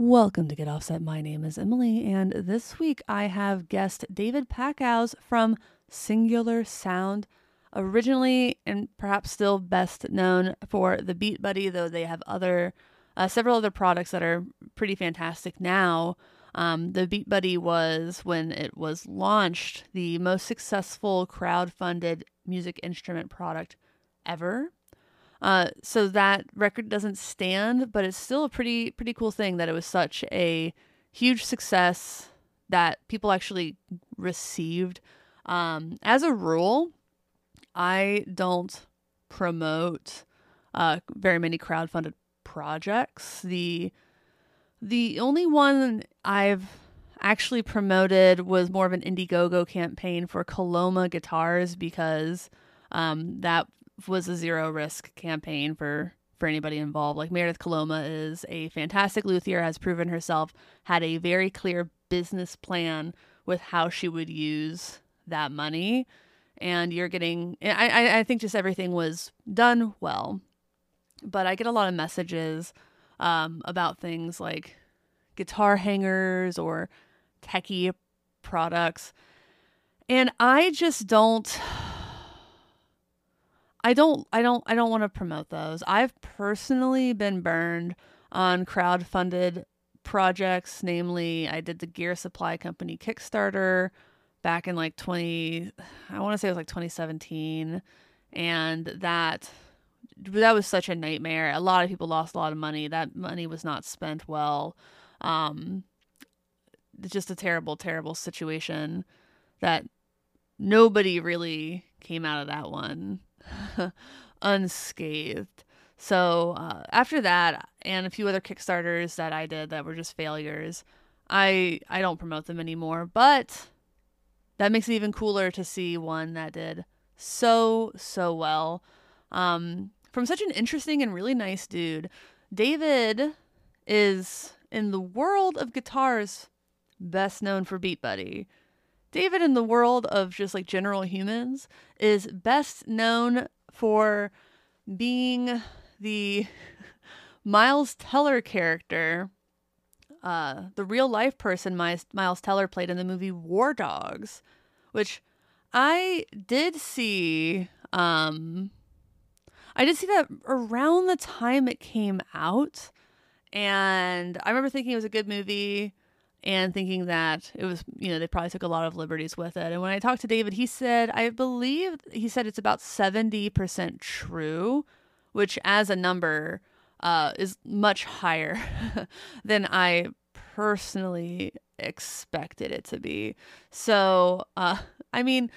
Welcome to Get Offset. My name is Emily, and this week I have guest David Packouz from Singular Sound, originally and perhaps still best known for the Beat Buddy, though they have other uh, several other products that are pretty fantastic now. Um, the Beat Buddy was when it was launched the most successful crowd-funded music instrument product ever. Uh, so that record doesn't stand, but it's still a pretty pretty cool thing that it was such a huge success that people actually received. Um, as a rule, I don't promote uh, very many crowd-funded projects. The the only one I've actually promoted was more of an Indiegogo campaign for Coloma guitars because um, that was a zero risk campaign for for anybody involved. Like Meredith Coloma is a fantastic luthier, has proven herself, had a very clear business plan with how she would use that money. And you're getting, I, I think just everything was done well. But I get a lot of messages um, about things like guitar hangers or techie products. And I just don't I don't I don't I don't want to promote those. I've personally been burned on crowd-funded projects, namely I did the Gear Supply Company Kickstarter back in like 20 I want to say it was like 2017 and that that was such a nightmare. A lot of people lost a lot of money. That money was not spent well. Um just a terrible terrible situation that nobody really came out of that one unscathed. So uh, after that, and a few other Kickstarters that I did that were just failures, I I don't promote them anymore. But that makes it even cooler to see one that did so so well. Um, from such an interesting and really nice dude. David is in the world of guitars best known for Beat Buddy. David, in the world of just like general humans, is best known for being the Miles Teller character, uh, the real life person Miles, Miles Teller played in the movie War Dogs, which I did see. Um, I did see that around the time it came out, and I remember thinking it was a good movie and thinking that it was, you know, they probably took a lot of liberties with it. And when I talked to David, he said, I believe he said it's about 70% true, which as a number uh, is much higher than I personally expected it to be. So, uh, I mean,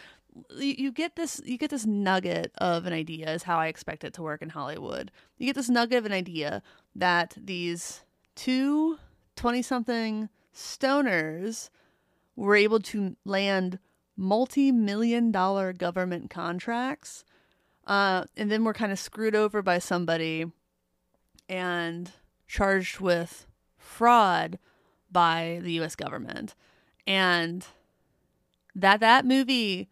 you get this you get this nugget of an idea is how I expect it to work in Hollywood. You get this nugget of an idea that these two 20 something stoners were able to land multi-million dollar government contracts uh, and then were kind of screwed over by somebody and charged with fraud by the US government. And that that movie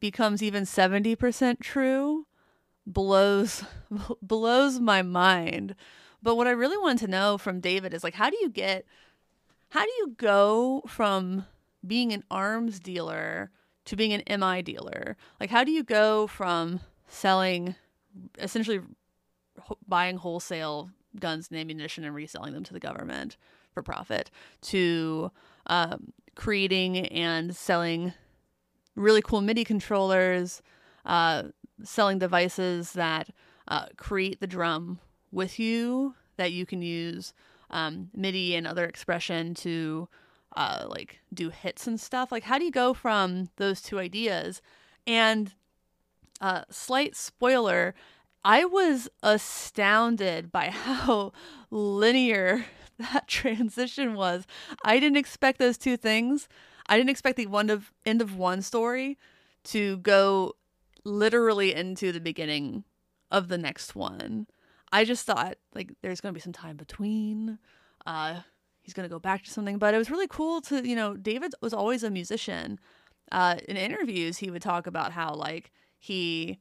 becomes even 70% true blows blows my mind. But what i really wanted to know from david is like how do you get how do you go from being an arms dealer to being an MI dealer? Like, how do you go from selling, essentially buying wholesale guns and ammunition and reselling them to the government for profit to um, creating and selling really cool MIDI controllers, uh, selling devices that uh, create the drum with you that you can use um, MIDI and other expression to uh, like do hits and stuff. Like, how do you go from those two ideas? And uh, slight spoiler, I was astounded by how linear that transition was. I didn't expect those two things. I didn't expect the one of end of one story to go literally into the beginning of the next one. I just thought like there's gonna be some time between. Uh, he's gonna go back to something, but it was really cool to you know David was always a musician. Uh, in interviews, he would talk about how like he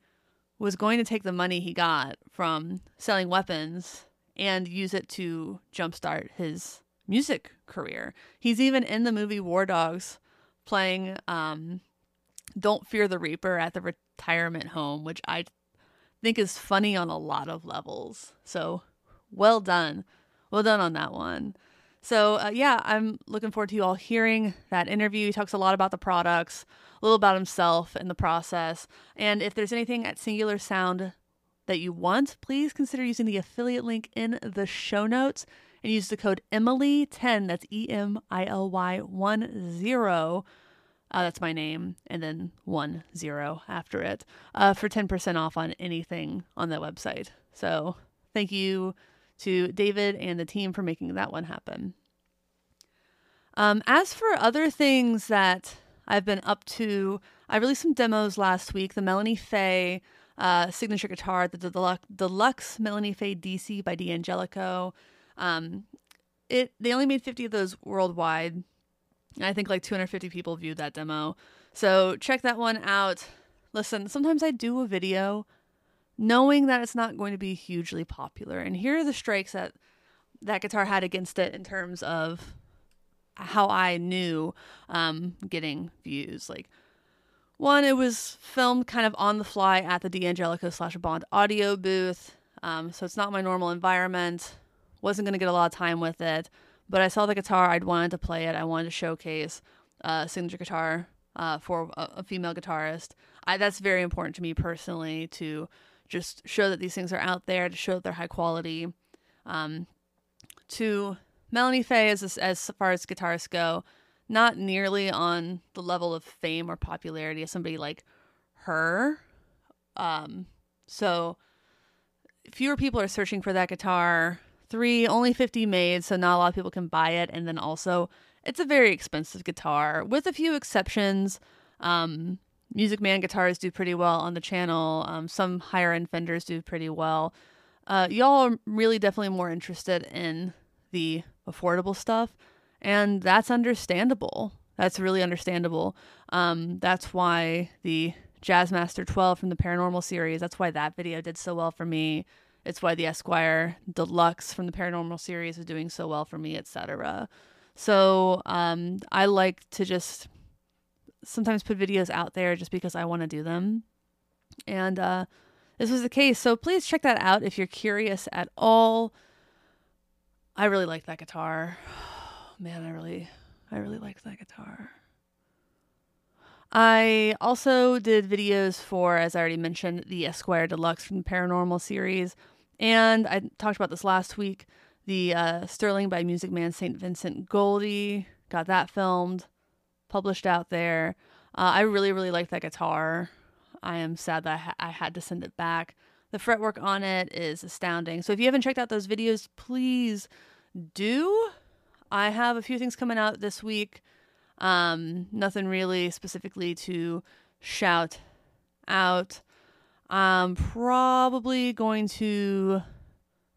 was going to take the money he got from selling weapons and use it to jumpstart his music career. He's even in the movie War Dogs playing um, Don't Fear the Reaper at the retirement home, which I think is funny on a lot of levels. So well done. Well done on that one. So, uh, yeah, I'm looking forward to you all hearing that interview. He talks a lot about the products, a little about himself and the process. And if there's anything at Singular Sound that you want, please consider using the affiliate link in the show notes and use the code Emily10, that's E M I L Y 1 0. Uh, that's my name, and then one zero after it uh, for 10% off on anything on that website. So, thank you to David and the team for making that one happen. Um, as for other things that I've been up to, I released some demos last week. The Melanie Faye uh, signature guitar, the deluxe, deluxe Melanie Faye DC by D'Angelico. Um, it they only made 50 of those worldwide. I think like 250 people viewed that demo. So check that one out. Listen, sometimes I do a video knowing that it's not going to be hugely popular. And here are the strikes that that guitar had against it in terms of how I knew um, getting views. Like, one, it was filmed kind of on the fly at the D'Angelico slash Bond audio booth. Um, so it's not my normal environment. Wasn't going to get a lot of time with it. But I saw the guitar. I'd wanted to play it. I wanted to showcase a signature guitar uh, for a, a female guitarist. I, that's very important to me personally to just show that these things are out there, to show that they're high quality. Um, to Melanie Faye, as as far as guitarists go, not nearly on the level of fame or popularity as somebody like her. Um, so fewer people are searching for that guitar. Three, only 50 made, so not a lot of people can buy it. And then also, it's a very expensive guitar, with a few exceptions. Um, Music Man guitars do pretty well on the channel. Um, some higher end Fenders do pretty well. Uh, y'all are really definitely more interested in the affordable stuff, and that's understandable. That's really understandable. Um, that's why the Jazzmaster 12 from the Paranormal series, that's why that video did so well for me. It's why the Esquire Deluxe from the Paranormal series is doing so well for me, etc. So um, I like to just sometimes put videos out there just because I want to do them. And uh, this was the case. So please check that out if you're curious at all. I really like that guitar. man, I really, I really liked that guitar. I also did videos for, as I already mentioned, the Esquire Deluxe from the Paranormal series. And I talked about this last week. The uh, Sterling by Music Man St. Vincent Goldie. Got that filmed published out there. Uh, I really, really like that guitar. I am sad that I, ha- I had to send it back. The fretwork on it is astounding. So if you haven't checked out those videos, please do. I have a few things coming out this week. Um, nothing really specifically to shout out. I'm probably going to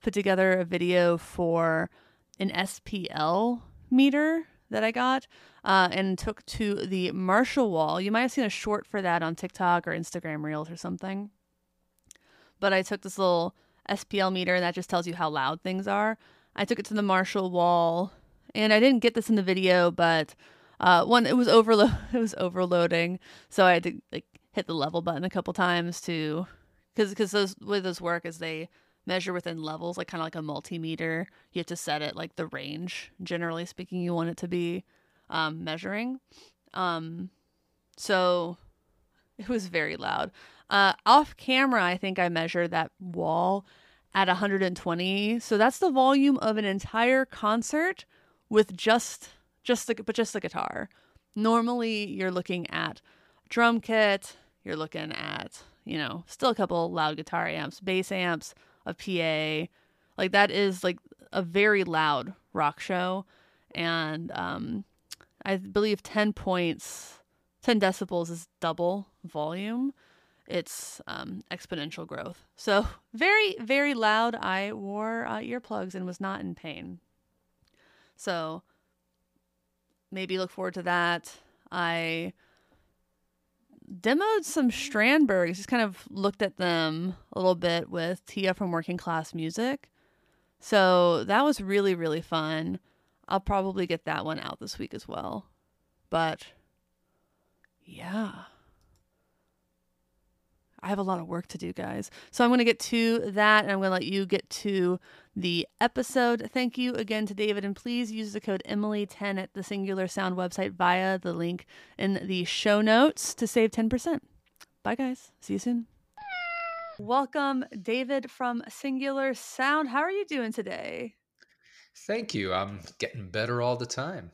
put together a video for an SPL meter that I got uh, and took to the Marshall Wall. You might have seen a short for that on TikTok or Instagram Reels or something. But I took this little SPL meter and that just tells you how loud things are. I took it to the Marshall Wall and I didn't get this in the video, but uh, one it was overload it was overloading, so I had to like hit the level button a couple times to because because those way those work is they measure within levels, like kind of like a multimeter. You have to set it like the range, generally speaking, you want it to be um, measuring. Um, so it was very loud. Uh, off camera, I think I measured that wall at 120. So that's the volume of an entire concert with just just the but just the guitar. Normally, you're looking at drum kit. You're looking at you know still a couple loud guitar amps, bass amps, a PA. Like that is like a very loud rock show, and um, I believe ten points, ten decibels is double volume. It's um, exponential growth. So very very loud. I wore uh, earplugs and was not in pain. So maybe look forward to that. I demoed some Strandbergs, just kind of looked at them a little bit with Tia from Working Class Music. So that was really, really fun. I'll probably get that one out this week as well. But yeah. I have a lot of work to do, guys. So I'm going to get to that and I'm going to let you get to the episode. Thank you again to David. And please use the code Emily10 at the Singular Sound website via the link in the show notes to save 10%. Bye, guys. See you soon. Welcome, David from Singular Sound. How are you doing today? Thank you. I'm getting better all the time.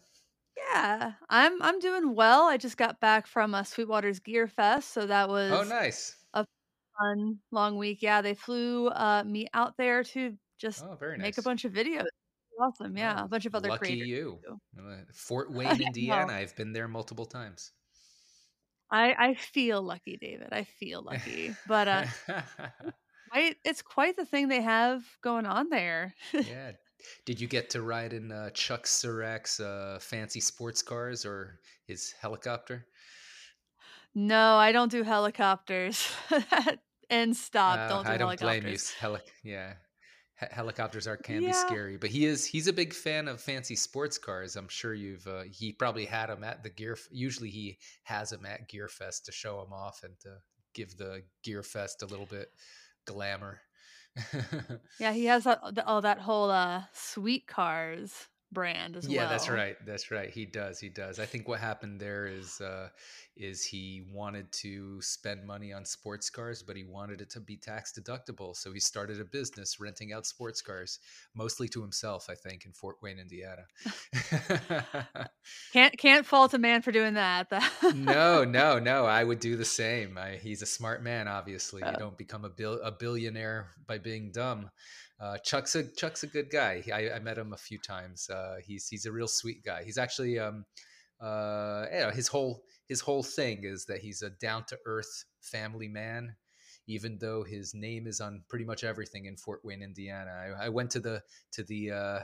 Yeah, I'm I'm doing well. I just got back from uh, Sweetwater's Gear Fest, so that was Oh, nice. a fun long week. Yeah, they flew uh, me out there to just Oh, very make a bunch of videos. Awesome. Yeah, Oh, a bunch of other lucky creators. you. too. Uh, Fort Wayne. Indiana. I've been there multiple times. I I feel lucky, David. I feel lucky, but uh, I, it's quite the thing they have going on there. yeah. Did you get to ride in uh, Chuck Surack's uh, fancy sports cars or his helicopter? no, I don't do helicopters. and stop. Uh, don't do I don't blame you. helicopters. Heli- yeah. He- helicopters are can be scary, but he is he's a big fan of fancy sports cars. I'm sure you've uh, he probably had them at the gear. Usually he has them at Gear Fest to show them off and to give the Gear Fest a little bit glamour. Yeah, he has all oh, that whole uh, sweet cars brand as yeah, well. Yeah, that's right. That's right. He does. He does. I think what happened there is uh, is he wanted to spend money on sports cars, but he wanted it to be tax deductible. So he started a business renting out sports cars, mostly to himself. I think in Fort Wayne, Indiana. Can't can't fault a man for doing that. no, no, no. I would do the same. I, he's a smart man. Obviously, you don't become a bill a billionaire by being dumb. Uh, Chuck's a Chuck's a good guy. He- I, I met him a few times. Uh, he's he's a real sweet guy. He's actually um, uh, you know, his whole his whole thing is that he's a down to earth family man. Even though his name is on pretty much everything in Fort Wayne, Indiana, I, I went to the to the. Uh,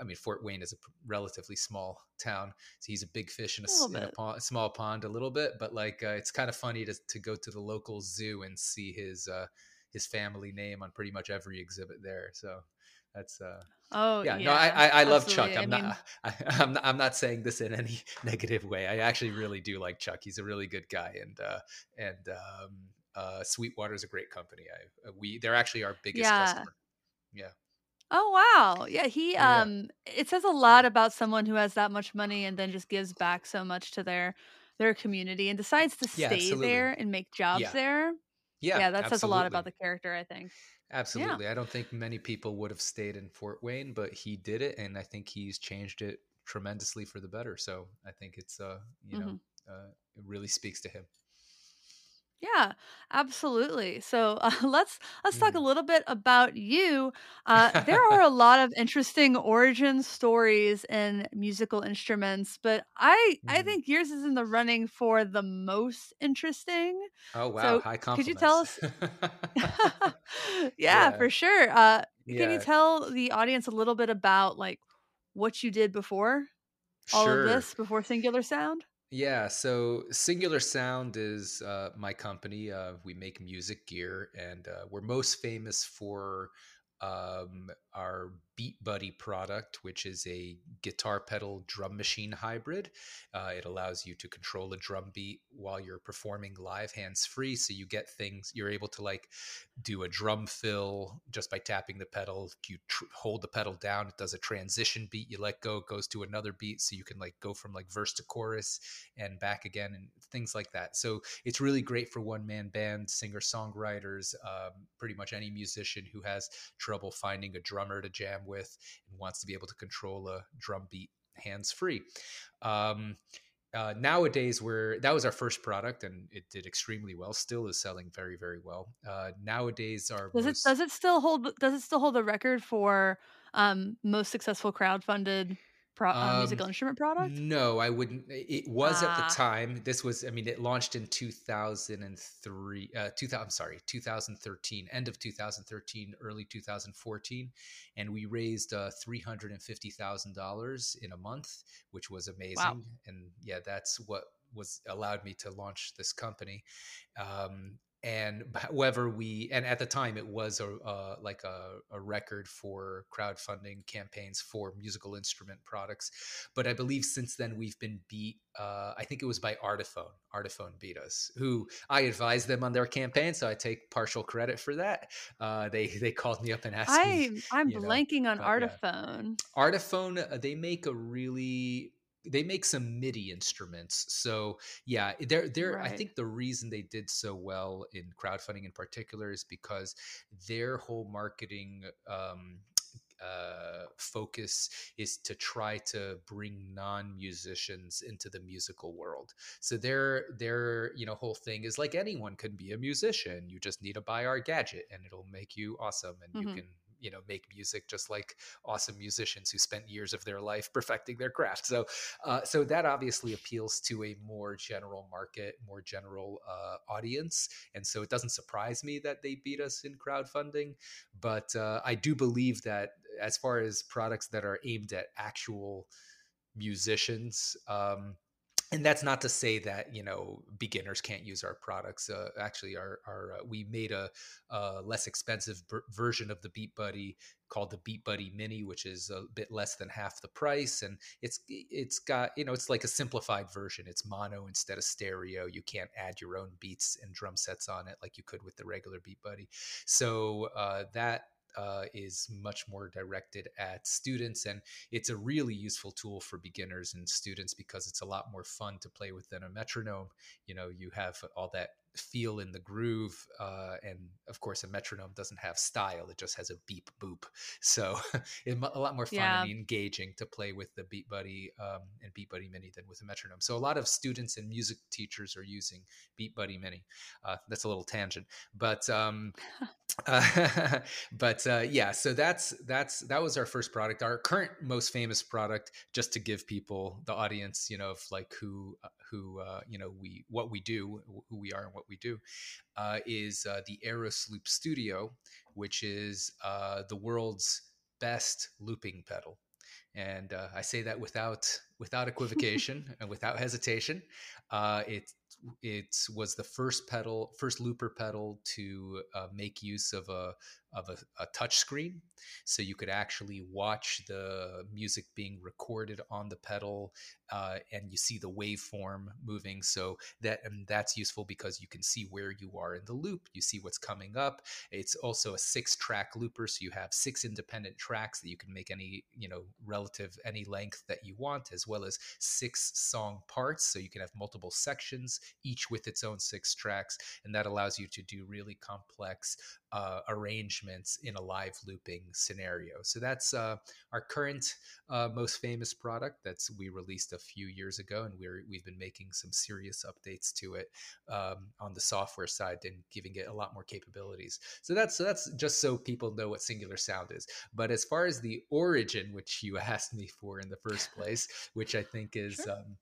I mean, Fort Wayne is a relatively small town, so he's a big fish in a, A in a pond, small pond a little bit. But like, uh, it's kind of funny to to go to the local zoo and see his uh, his family name on pretty much every exhibit there. So that's uh, oh yeah, yeah, no, I I, I love Chuck. I'm I mean, not I, I'm not I'm not saying this in any negative way. I actually really do like Chuck. He's a really good guy, and uh, and um, uh, Sweetwater is a great company. I uh, we they're actually our biggest Yeah. customer. Yeah. Oh wow. Yeah, he Yeah. um it says a lot about someone who has that much money and then just gives back so much to their their community and decides to stay absolutely. there and make jobs Yeah. there. Yeah, Yeah, that says a lot about the character, I think. Absolutely. I don't think many people would have stayed in Fort Wayne, but he did it and I think he's changed it tremendously for the better. So I think it's uh, you know, Mm-hmm. uh, it really speaks to him. Yeah, absolutely. So uh, let's let's talk a Mm. little bit about you. Uh, there are a lot of interesting origin stories in musical instruments, but I I Mhm. think yours is in the running for the most interesting. Oh wow, So high could you tell compliments. yeah, Yeah. for sure. Uh, can you Yeah. tell the audience a little bit about like what you did before all Sure. of this, before Singular Sound? Yeah, so Singular Sound is uh, my company. Uh, we make music gear, and uh, we're most famous for um, our Beat Buddy product, which is a guitar pedal drum machine hybrid. Uh, it allows you to control a drum beat while you're performing live, hands free. So you get things, you're able to like do a drum fill just by tapping the pedal. You tr- hold the pedal down, it does a transition beat. You let go, it goes to another beat. So you can like go from like verse to chorus and back again and things like that. So it's really great for one man band, singer songwriters, um, pretty much any musician who has trouble finding a drummer to jam with and wants to be able to control a drum beat hands free. Um, uh, nowadays, we're that was our first product and it did extremely well. Still is selling very, very well. Uh, nowadays, our Does it does it still hold does it still hold the record for um most successful crowdfunded pro, uh, Um, musical instrument product? No, I wouldn't. It was at the Ah. time. This was, I mean, it launched in 2003, uh, 2000, I'm sorry, 2013, end of 2013, early 2014. And we raised uh, $350,000 in a month, which was amazing. And yeah, that's what was allowed me to launch this company. Um, and however we and at the time it was a uh, like a, a, record for crowdfunding campaigns for musical instrument products but i believe since then we've been beat uh, i think it was by Artiphon Artiphon beat us who i advised them on their campaign so i take partial credit for that uh, they they called me up and asked I, me i'm blanking know, on Artiphon yeah. Artiphon uh, they make a really they make some MIDI instruments. So yeah, they're they're right. I think the reason they did so well in crowdfunding in particular is because their whole marketing um, uh, focus is to try to bring non-musicians into the musical world. So their their you know whole thing is like anyone can be a musician. You just need to buy our gadget and it'll make you awesome and mm-hmm. you can you know make music just like awesome musicians who spent years of their life perfecting their craft. So uh, so that obviously appeals to a more general market more general uh, audience. And so it doesn't surprise me that they beat us in crowdfunding. But uh, i do believe that as far as products that are aimed at actual musicians um, and that's not to say that you know beginners can't use our products. Uh, actually, our, our uh, we made a, a less expensive b- version of the Beat Buddy called the Beat Buddy Mini, which is a bit less than half the price, and it's it's got you know it's like a simplified version. It's mono instead of stereo. You can't add your own beats and drum sets on it like you could with the regular Beat Buddy. So uh, that uh, is much more directed at students, and it's a really useful tool for beginners and students because it's a lot more fun to play with than a metronome. You know, you have all that feel in the groove, uh, and of course, a metronome doesn't have style; it just has a beep boop. So it's a lot more fun yeah. and engaging to play with the Beat Buddy um, and Beat Buddy Mini than with a metronome. So a lot of students and music teachers are using Beat Buddy Mini. Uh, that's a little tangent, but um, uh, but uh, yeah, so that's that's that was our first product. Our current most famous product, just to give people the audience, you know, of like who uh, who uh, you know we what we do, who we are, and what we do, uh, is uh, the Aeros Loop Studio, which is the world's best looping pedal and uh, I say that without without equivocation and without hesitation. Uh, it it was the first pedal, first looper pedal to uh, make use of a of a, a touch screen, so you could actually watch the music being recorded on the pedal, uh, and you see the waveform moving. So that and that's useful because you can see where you are in the loop. You see what's coming up. It's also a six track looper, so you have six independent tracks that you can make any you know relative any length that you want, as well as six song parts, so you can have multiple sections, each with its own six tracks, and that allows you to do really complex uh, arrangements in a live looping scenario. So that's uh, our current uh, most famous product that's we released a few years ago, and we're we've been making some serious updates to it um, on the software side and giving it a lot more capabilities. So that's so that's just so people know what Singular Sound is. But as far as the origin, which you asked me for in the first place, which I think is sure. um,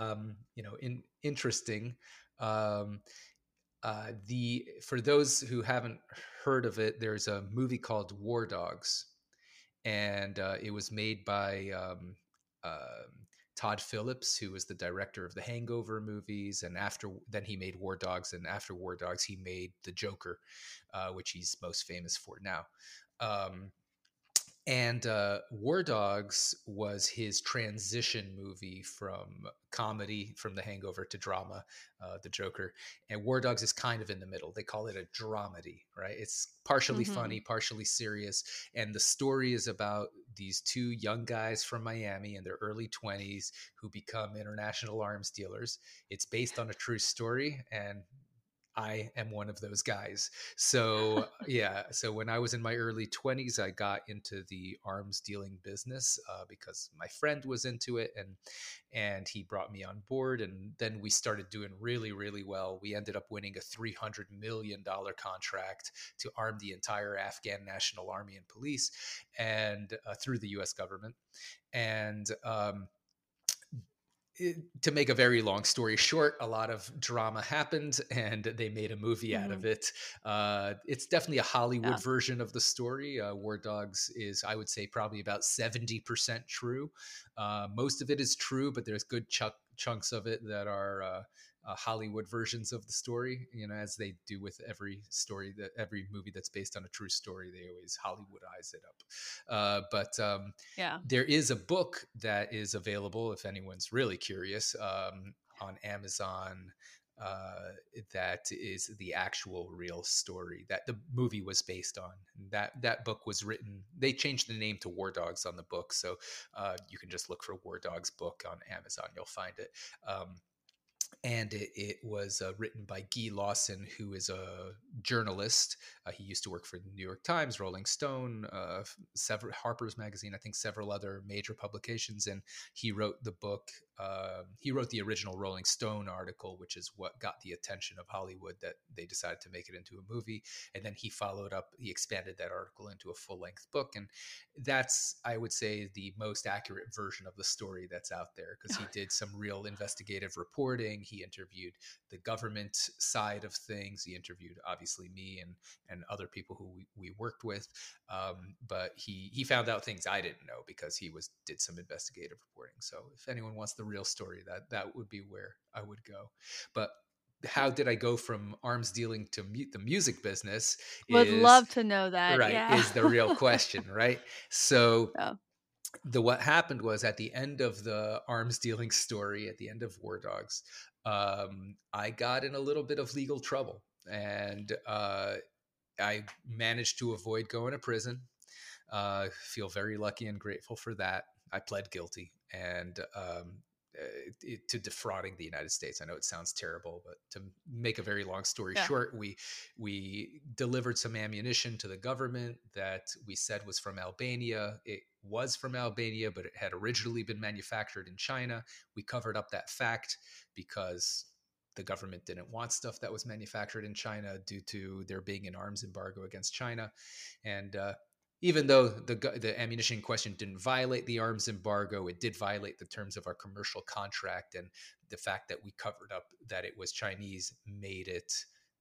um, you know in, interesting. Um, uh, the for those who haven't heard of it, there's a movie called War Dogs, and uh, it was made by um, uh, Todd Phillips, who was the director of the Hangover movies, and after then he made War Dogs, and after War Dogs he made The Joker, uh, which he's most famous for now. Um, and uh, War Dogs was his transition movie from comedy, from The Hangover to drama, uh, The Joker. And War Dogs is kind of in the middle. They call it a dramedy, right? It's partially mm-hmm. funny, partially serious. And the story is about these two young guys from Miami in their early 20s who become international arms dealers. It's based on a true story. And I am one of those guys. So, yeah. So, when I was in my early 20s, I got into the arms dealing business uh, because my friend was into it and and he brought me on board. And then we started doing really, really well. We ended up winning a $300 million contract to arm the entire Afghan National Army and Police and uh, through the US government. And, um, to make a very long story short, a lot of drama happened and they made a movie mm-hmm. out of mm-hmm. it. Uh, it's definitely a Hollywood yeah. version of the story. Uh, War Dogs is, I would say, probably about 70% true. Uh, most of it is true, but there's good chunks of it that are. Uh, Hollywood versions of the story, you know, as they do with every story that every movie that's based on a true story, they always Hollywoodize it up. Uh, but um, yeah, there is a book that is available if anyone's really curious um, on Amazon. Uh, that is the actual real story that the movie was based on. That that book was written. They changed the name to War Dogs on the book, so uh, you can just look for War Dogs book on Amazon. You'll find it. Um, and it, it was uh, written by Guy Lawson, who is a journalist. Uh, he used to work for the New York Times, Rolling Stone, uh, several Harper's Magazine, I think several other major publications, and he wrote the book. Um, he wrote the original Rolling Stone article, which is what got the attention of Hollywood that they decided to make it into a movie. And then he followed up. He expanded that article into a full length book, and that's I would say the most accurate version of the story that's out there because he did some real investigative reporting he interviewed the government side of things. He interviewed obviously me and and other people who we, we worked with. Um, but he he found out things I didn't know because he was did some investigative reporting. So if anyone wants the real story, that that would be where I would go. But how did I go from arms dealing to mu- the music business? Would is, love to know that. Right, yeah. is the real question, right? So the what happened was at the end of the arms dealing story, at the end of War Dogs, um, I got in a little bit of legal trouble, and uh, I managed to avoid going to prison. Uh, feel very lucky and grateful for that. I pled guilty, and um, to defrauding the United States. I know it sounds terrible, but to make a very long story yeah. short, we we delivered some ammunition to the government that we said was from Albania. It was from Albania, but it had originally been manufactured in China. We covered up that fact because the government didn't want stuff that was manufactured in China due to there being an arms embargo against China, and uh, even though the the ammunition question didn't violate the arms embargo, it did violate the terms of our commercial contract, and the fact that we covered up that it was Chinese made it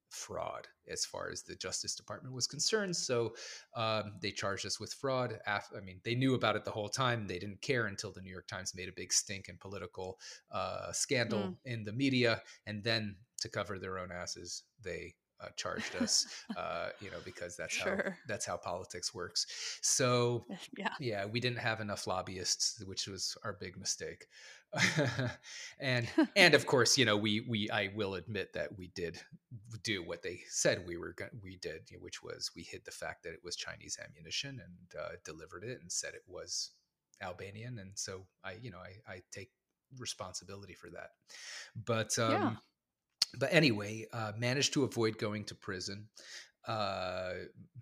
fraud as far as the Justice Department was concerned. So um, they charged us with fraud. I mean, they knew about it the whole time. They didn't care until the New York Times made a big stink and political uh, scandal mm. in the media, and then to cover their own asses, they uh, charged us, uh, you know, because that's sure. how that's how politics works. So yeah, yeah, we didn't have enough lobbyists, which was our big mistake. and and of course, you know, we we I will admit that we did do what they said we were going we did, which was we hid the fact that it was Chinese ammunition and uh, delivered it and said it was Albanian, and so I, you know, I I take responsibility for that. But um, yeah but anyway, uh, managed to avoid going to prison, uh,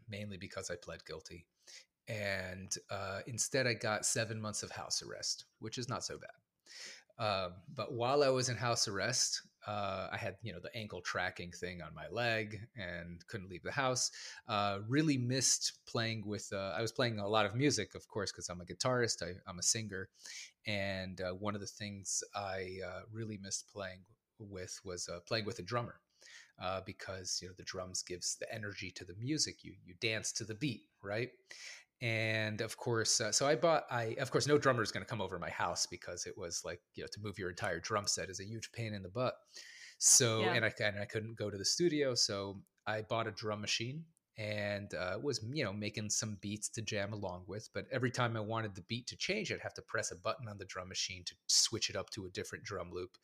mainly because I pled guilty. And uh, instead, I got seven months of house arrest, which is not so bad. Um, but while I was in house arrest, uh, I had you know the ankle tracking thing on my leg and couldn't leave the house. Uh, really missed playing with. Uh, I was playing a lot of music, of course, because I'm a guitarist. I, am a singer, and one of the things I really missed playing with was uh, playing with a drummer. Uh, because you know the drums gives the energy to the music. You you dance to the beat, right? And of course, uh, so I bought. I of course no drummer is going to come over my house because it was like you know to move your entire drum set is a huge pain in the butt. So yeah. and I and I couldn't go to the studio, so I bought a drum machine and uh, was you know making some beats to jam along with but every time i wanted the beat to change i'd have to press a button on the drum machine to switch it up to a different drum loop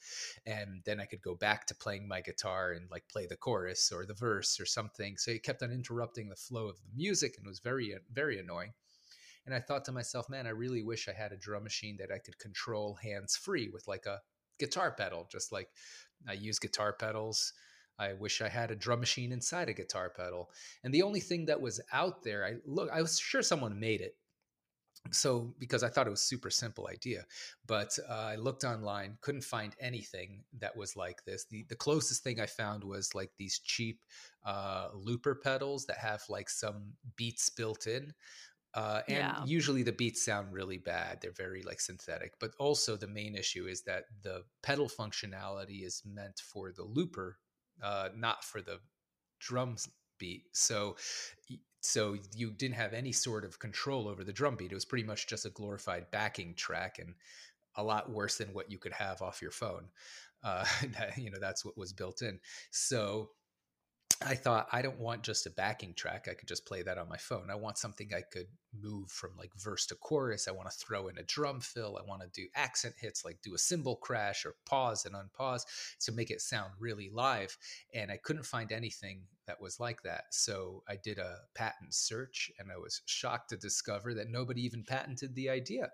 and then i could go back to playing my guitar and like play the chorus or the verse or something so it kept on interrupting the flow of the music and was very very annoying and i thought to myself man i really wish i had a drum machine that i could control hands free with like a guitar pedal just like i use guitar pedals I wish I had a drum machine inside a guitar pedal. And the only thing that was out there, I look, I was sure someone made it. So because I thought it was super simple idea, but uh, I looked online, couldn't find anything that was like this. The the closest thing I found was like these cheap uh, looper pedals that have like some beats built in. Uh, and yeah. usually the beats sound really bad. They're very like synthetic. But also the main issue is that the pedal functionality is meant for the looper uh, not for the drums beat. So so you didn't have any sort of control over the drum beat. It was pretty much just a glorified backing track, and a lot worse than what you could have off your phone. Uh, you know, that's what was built in. So I thought I don't want just a backing track. I could just play that on my phone. I want something I could move from like verse to chorus. I want to throw in a drum fill. I want to do accent hits, like do a cymbal crash or pause and unpause to make it sound really live. And I couldn't find anything that was like that. So I did a patent search and I was shocked to discover that nobody even patented the idea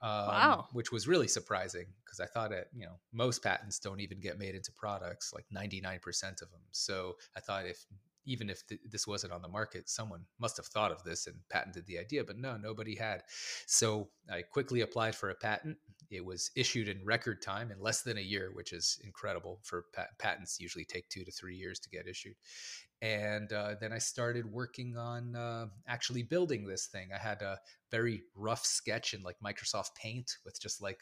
um, wow. which was really surprising because I thought it, you know, most patents don't even get made into products, like 99% of them. So I thought if even if th- this wasn't on the market, someone must have thought of this and patented the idea, but no, nobody had. So I quickly applied for a patent. It was issued in record time in less than a year, which is incredible for pat- patents usually take 2 to 3 years to get issued and uh, then I started working on uh, actually building this thing. I had a very rough sketch in like Microsoft Paint with just like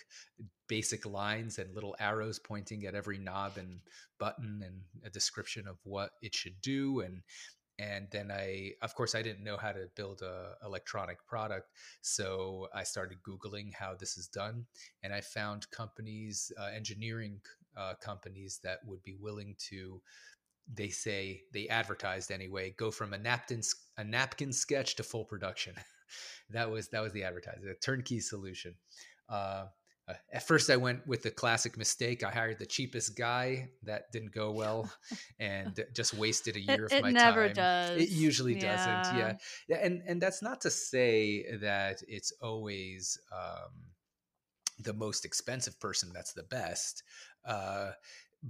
basic lines and little arrows pointing at every knob and button and a description of what it should do and and then I of course I didn't know how to build a electronic product so I started googling how this is done and I found companies uh, engineering uh, companies that would be willing to they say they advertised anyway go from a napkin a napkin sketch to full production. That was that was the advertising a turnkey solution. Uh, uh, at first i went with the classic mistake i hired the cheapest guy that didn't go well and just wasted a year it, of my time. it never does it usually yeah. doesn't yeah. yeah and and that's not to say that it's always um, the most expensive person that's the best uh,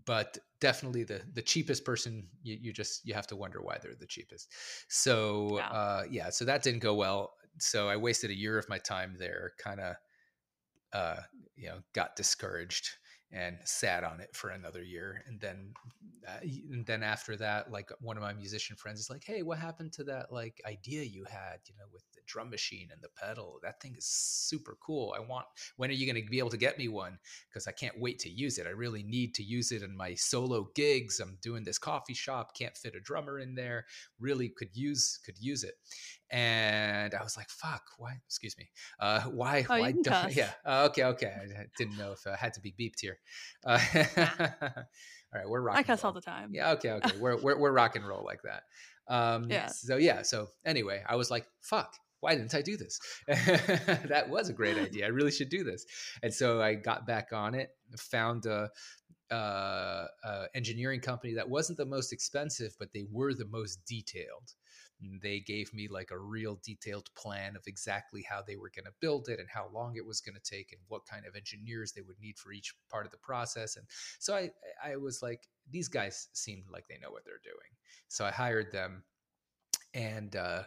but definitely the the cheapest person you, you just you have to wonder why they're the cheapest so uh yeah so that didn't go well so i wasted a year of my time there kind of uh you know got discouraged and sat on it for another year and then uh, and then after that like one of my musician friends is like hey what happened to that like idea you had you know with the drum machine and the pedal? That thing is super cool. I want when are you going to be able to get me one? Because i can't wait to use it. I really need to use it in my solo gigs. I'm doing this coffee shop. Can't fit a drummer in there. Really could use could use it and I was like, "Fuck! Why? Excuse me. Uh, why? Oh, why don't? Cuss. Yeah. Uh, okay. Okay. I didn't know if I had to be beeped here. Uh, all right, we're rocking. I cuss all the time. Yeah. Okay. Okay. we're we're we're rock and roll like that. Um, yeah. So yeah. So anyway, I was like, "Fuck! Why didn't I do this? that was a great idea. I really should do this." And so I got back on it, found a uh, uh, engineering company that wasn't the most expensive, but they were the most detailed. They gave me like a real detailed plan of exactly how they were going to build it and how long it was going to take and what kind of engineers they would need for each part of the process. And so I, I was like, these guys seemed like they know what they're doing. So I hired them and, uh,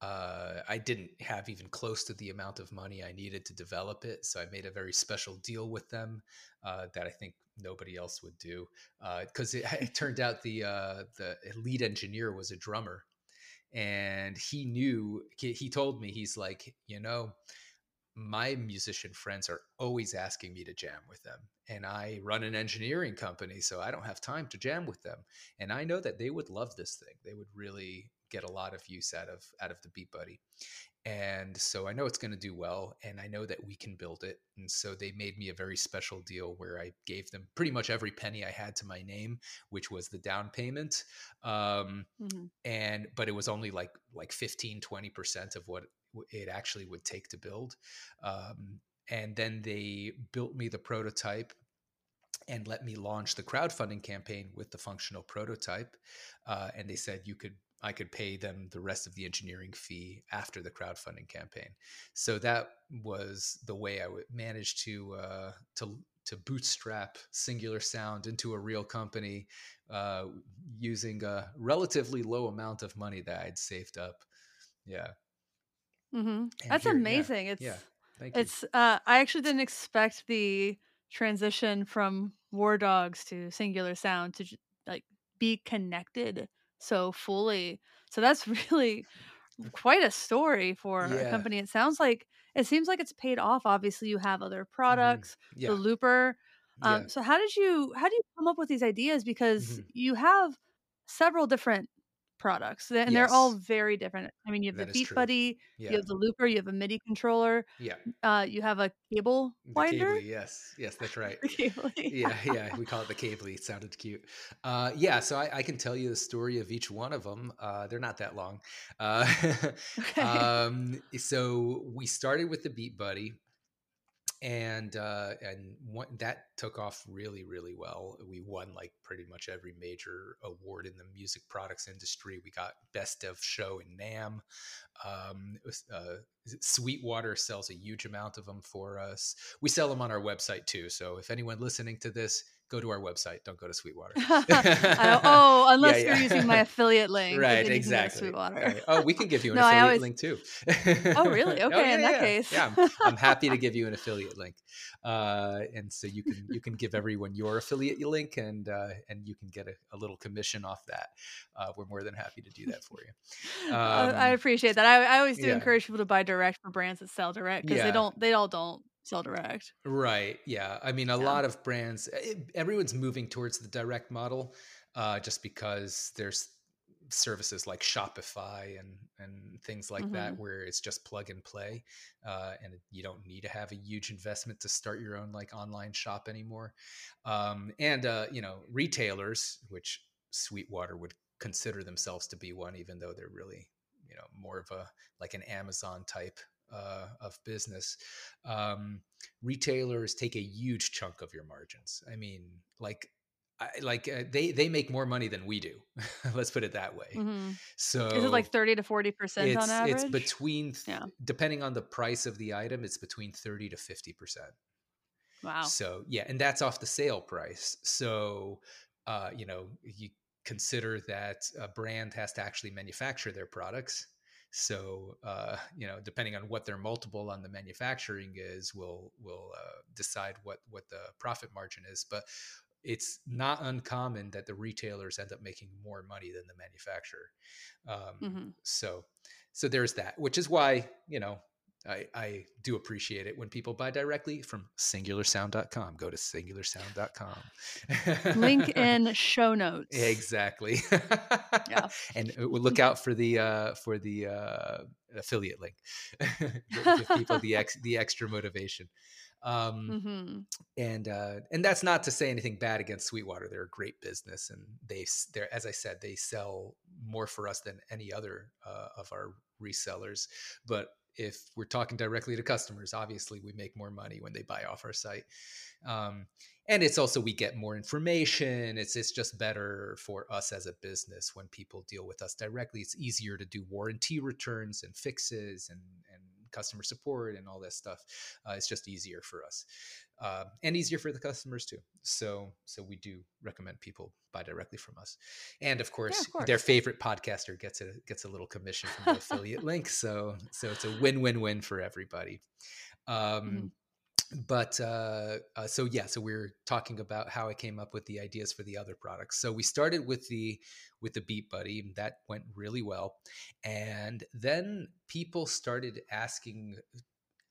uh, I didn't have even close to the amount of money I needed to develop it. So I made a very special deal with them uh, that I think nobody else would do because uh, it, it, turned out the uh, the lead engineer was a drummer and he knew he told me he's like you know my musician friends are always asking me to jam with them and i run an engineering company so i don't have time to jam with them and i know that they would love this thing. They would really get a lot of use out of out of the beat buddy and so I know it's going to do well, and I know that we can build it. And so they made me a very special deal where I gave them pretty much every penny I had to my name, which was the down payment. Um, mm-hmm. And but it was only like like 15, 20 percent of what it actually would take to build. Um, and then they built me the prototype and let me launch the crowdfunding campaign with the functional prototype. Uh, and they said you could I could pay them the rest of the engineering fee after the crowdfunding campaign. So that was the way I would manage to uh, to to bootstrap Singular Sound into a real company uh, using a relatively low amount of money that I'd saved up. Yeah, mm-hmm. that's here, amazing. Yeah, it's yeah. Thank it's. Uh, I actually didn't expect the transition from War Dogs to Singular Sound to like be connected so fully. So that's really quite a story for yeah. a company. It sounds like it seems like it's paid off. Obviously, you have other mm-hmm. products, mm-hmm. yeah. the Looper. Um, yeah. So how did you how do you come up with these ideas? Because mm-hmm. you have several different products, and yes. they're all very different. I mean, you have That the Beat true. Buddy, Yeah. you have the Looper, you have a MIDI controller, Yeah. uh, you have a cable The winder. Yes. Yes, that's right. Cable, yeah, yeah, we call it the Cably. It sounded cute. Uh, yeah, so I, I can tell you the story of each one of them. Uh, they're not that long. Uh, Okay. um, so we started with the Beat Buddy, and uh, and one, that took off really, really well. We won like pretty much every major award in the music products industry. We got Best of Show in NAMM. Um, uh, Sweetwater sells a huge amount of them for us. We sell them on our website too. So if anyone listening to this, go to our website. Don't go to Sweetwater. Oh, unless Yeah, you're yeah. using my affiliate link, right, then you can go to exactly. Sweetwater. Right. Oh, we can give you an No, affiliate always- link too. Oh, really? Okay, in that yeah. case. yeah, I'm, I'm happy to give you an affiliate link, uh, and so you can you can give everyone your affiliate link, and uh, and you can get a, a little commission off that. Uh, we're more than happy to do that for you. Uh, I Um, appreciate that. I, I always do yeah. encourage people to buy direct for brands that sell direct because Yeah. they don't. They all don't sell direct. Right. Yeah. I mean, a Yeah. lot of brands, eh, everyone's moving towards the direct model uh, just because there's services like Shopify and, and things like that Mm-hmm. where it's just plug and play. Uh, and you don't need to have a huge investment to start your own like online shop anymore. Um, and, uh, you know, retailers, which Sweetwater would consider themselves to be one, even though they're really, you know, more of a like an Amazon type uh, of business. Um, retailers take a huge chunk of your margins. I mean, like, I, like uh, they they make more money than we do. Let's put it that way. Mhm. So Is it like thirty to forty percent on average? it's between th- Yeah. depending on the price of the item, it's between thirty to fifty percent. wow. So yeah, and that's off the sale price. So uh, you know, you consider that a brand has to actually manufacture their products. So uh, you know, depending on what their multiple on the manufacturing is, will will uh, decide what what the profit margin is. But it's not uncommon that the retailers end up making more money than the manufacturer. Um, Mhm. So so there's that, which is why you know I, I do appreciate it when people buy directly from singularsound.com. Go to singularsound.com. Link in show notes. Exactly. Yeah. And uh, we'll look out for the uh, for the uh, affiliate link. Give people the ex, the extra motivation. Um, hmm and uh, and that's not to say anything bad against Sweetwater. They're a great business, and they they're as I said, they sell more for us than any other uh, of our resellers. But if we're talking directly to customers, obviously we make more money when they buy off our site. Um, and it's also we get more information. It's it's just better for us as a business when people deal with us directly. It's easier to do warranty returns and fixes and and customer support and all that stuff. Uh, it's just easier for us uh, and easier for the customers too. So so we do recommend people buy directly from us, and of course, of course. their favorite podcaster gets a gets a little commission from the affiliate link. So so it's a win win win for everybody. Um, But uh, uh, so yeah, so we are talking about how I came up with the ideas for the other products. So we started with the with the Beat Buddy, and that went really well, and then people started asking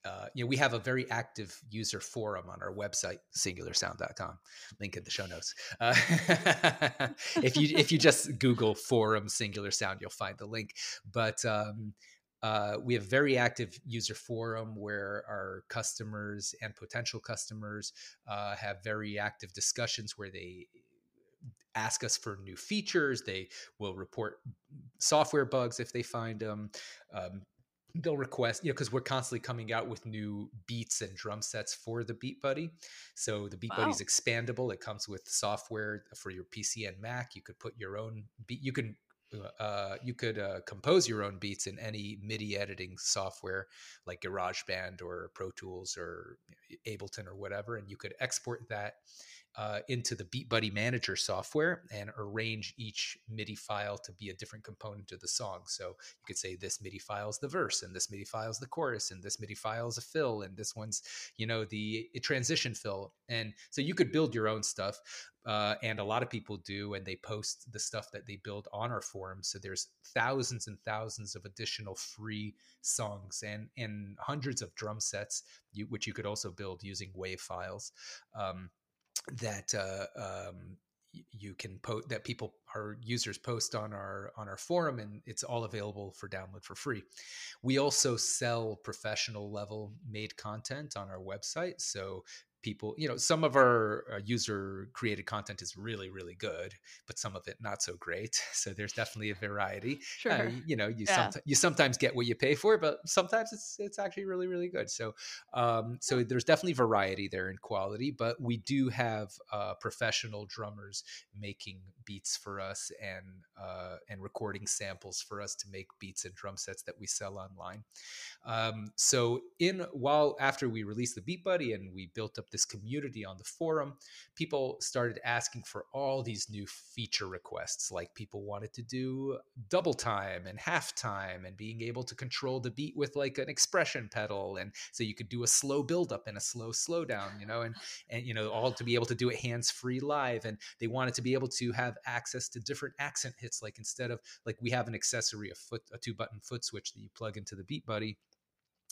uh, you know, we have a very active user forum on our website, singularsound.com. Link in the show notes. Uh, if you if you just Google forum singular sound, you'll find the link. But um, uh, we have a very active user forum where our customers and potential customers uh, have very active discussions where they ask us for new features. They will report software bugs if they find them. Um, they'll request, you know, because we're constantly coming out with new beats and drum sets for the Beat Buddy. So the Beat Buddy is expandable. It comes with software for your PC and Mac. You could put your own beat. You can uh, you could uh, compose your own beats in any MIDI editing software like GarageBand or Pro Tools or Ableton or whatever, and you could export that uh, into the Beat Buddy Manager software and arrange each MIDI file to be a different component of the song. So you could say this MIDI file is the verse, and this MIDI file is the chorus, and this MIDI file is a fill, and this one's you know the transition fill. And so you could build your own stuff, uh, and a lot of people do, and they post the stuff that they build on our forum. So there's thousands and thousands of additional free songs and and hundreds of drum sets, you, which you could also build using wave files. Um, that uh, um, you can post that people our users post on our on our forum and it's all available for download for free we also sell professional level made content on our website so people you know some of our uh, user created content is really really good but some of it not so great so there's definitely a variety uh, Sure. uh, you know you Yeah. sometimes you sometimes get what you pay for but sometimes it's it's actually really really good so um so there's definitely variety there in quality but we do have uh professional drummers making beats for us and uh and recording samples for us to make beats and drum sets that we sell online um, so in while after we released the Beat Buddy and we built up this community on the forum, people started asking for all these new feature requests. Like people wanted to do double time and half time and being able to control the beat with like an expression pedal, and so you could do a slow build up and a slow slowdown, you know, and and you know all to be able to do it hands free live. And they wanted to be able to have access to different accent hits, like instead of like we have an accessory, a foot, a two button foot switch that you plug into the Beat Buddy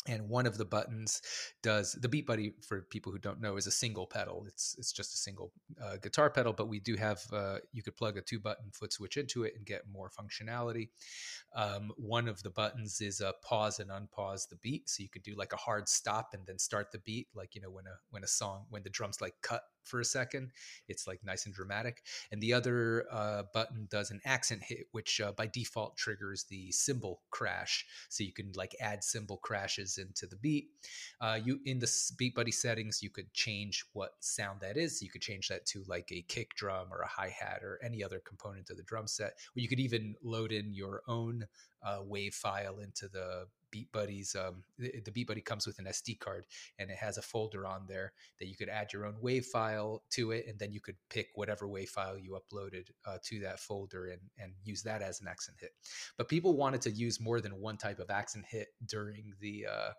and one of the buttons does the beat buddy for people who don't know is a single pedal. It's it's just a single uh, guitar pedal but we do have uh, you could plug a two button foot switch into it and get more functionality. Um, one of the buttons is a pause and unpause the beat so you could do like a hard stop and then start the beat like you know when a when a song when the drums like cut for a second it's like nice and dramatic. And the other uh, button does an accent hit which uh, by default triggers the cymbal crash. So you can like add cymbal crashes into the beat. Uh, you in the beat buddy settings you could change what sound that is. You could change that to like a kick drum or a hi-hat or any other component of the drum set or you could even load in your own uh, wave file into the beat buddies um, the, the beat buddy comes with an sd card and it has a folder on there that you could add your own wave file to it and then you could pick whatever wave file you uploaded uh, to that folder and, and use that as an accent hit. But people wanted to use more than one type of accent hit during the uh,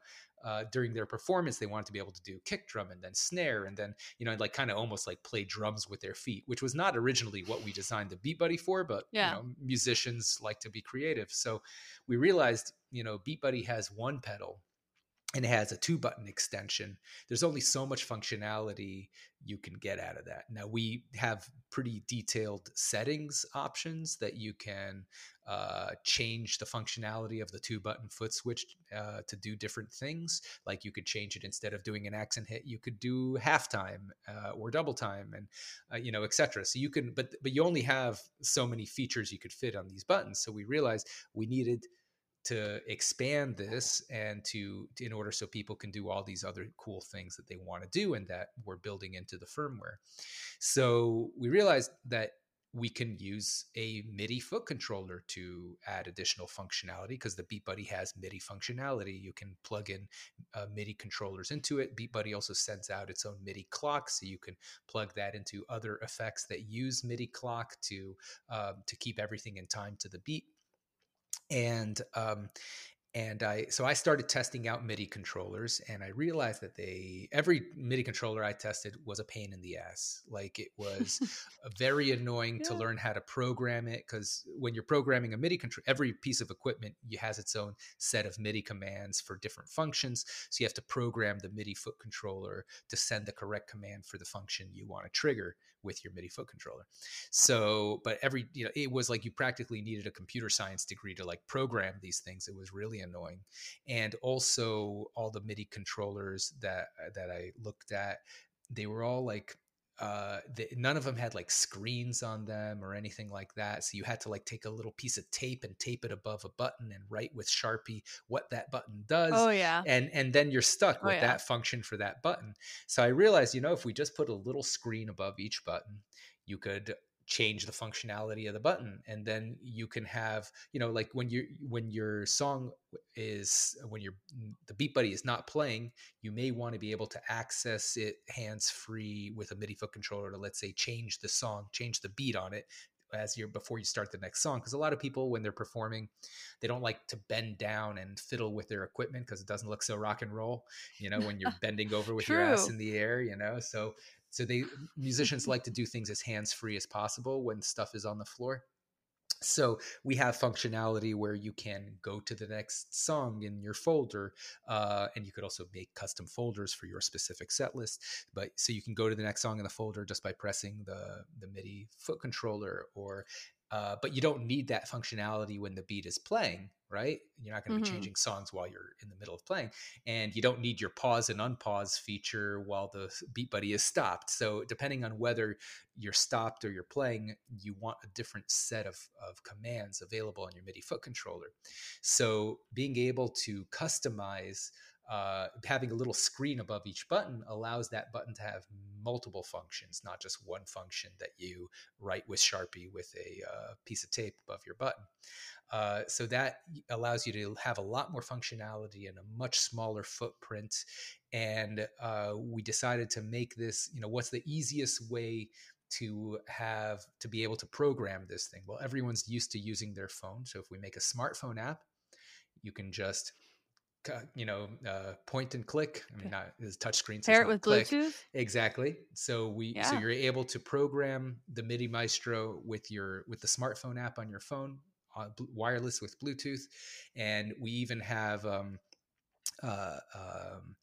uh, during their performance they wanted to be able to do kick drum and then snare and then you know like kind of almost like play drums with their feet which was not originally what we designed the beat buddy for but Yeah. you know musicians like to be creative so we realized you know beat buddy has one pedal and it has a two button extension. There's only so much functionality you can get out of that. Now we have pretty detailed settings options that you can uh, change the functionality of the two button foot switch uh, to do different things. Like you could change it instead of doing an accent hit you could do halftime uh, or double time and uh, you know etc so you can but but you only have so many features you could fit on these buttons. So we realized we needed to expand this and to in order so people can do all these other cool things that they want to do and that we're building into the firmware so we realized that we can use a MIDI foot controller to add additional functionality because the Beat Buddy has MIDI functionality. You can plug in uh, MIDI controllers into it. Beat Buddy also sends out its own MIDI clock, so you can plug that into other effects that use MIDI clock to um, to keep everything in time to the beat. And um, and I so I started testing out MIDI controllers, and I realized that they every MIDI controller I tested was a pain in the ass. Like it was very annoying to learn how to program it because when you're programming a MIDI control, every piece of equipment you has its own set of MIDI commands for different functions. So you have to program the MIDI foot controller to send the correct command for the function you want to trigger with your MIDI foot controller. So, but every you know, it was like you practically needed a computer science degree to like program these things. It was really annoying, and also all the MIDI controllers that that I looked at, they were all like uh they, none of them had like screens on them or anything like that so you had to like take a little piece of tape and tape it above a button and write with sharpie what that button does Oh yeah. and and then you're stuck Oh, with yeah. that function for that button so i realized you know if we just put a little screen above each button you could change the functionality of the button and then you can have you know like when you when your song is when your the beat buddy is not playing you may want to be able to access it hands free with a midi foot controller to let's say change the song change the beat on it as you're before you start the next song because a lot of people when they're performing they don't like to bend down and fiddle with their equipment because it doesn't look so rock and roll you know when you're bending over with your ass in the air you know so so they musicians like to do things as hands free as possible when stuff is on the floor. So we have functionality where you can go to the next song in your folder uh, and you could also make custom folders for your specific set list. But so you can go to the next song in the folder just by pressing the the midi foot controller or uh, but you don't need that functionality when the beat is playing, right? You're not going to mm-hmm. be changing songs while you're in the middle of playing, and you don't need your pause and unpause feature while the beat buddy is stopped. So depending on whether you're stopped or you're playing, you want a different set of of commands available on your MIDI foot controller. So being able to customize uh, having a little screen above each button allows that button to have multiple functions, not just one function that you write with Sharpie with a uh, piece of tape above your button. Uh, so that allows you to have a lot more functionality and a much smaller footprint. And uh, we decided to make this, you know, what's the easiest way to have to be able to program this thing? Well, everyone's used to using their phone. So if we make a smartphone app, you can just you know, uh, point and click. I mean, not as touch screen. Pair it with click. Bluetooth. Exactly. So we, yeah. so you're able to program the MIDI Maestro with your with the smartphone app on your phone, uh, wireless with Bluetooth, and we even have um, uh, um,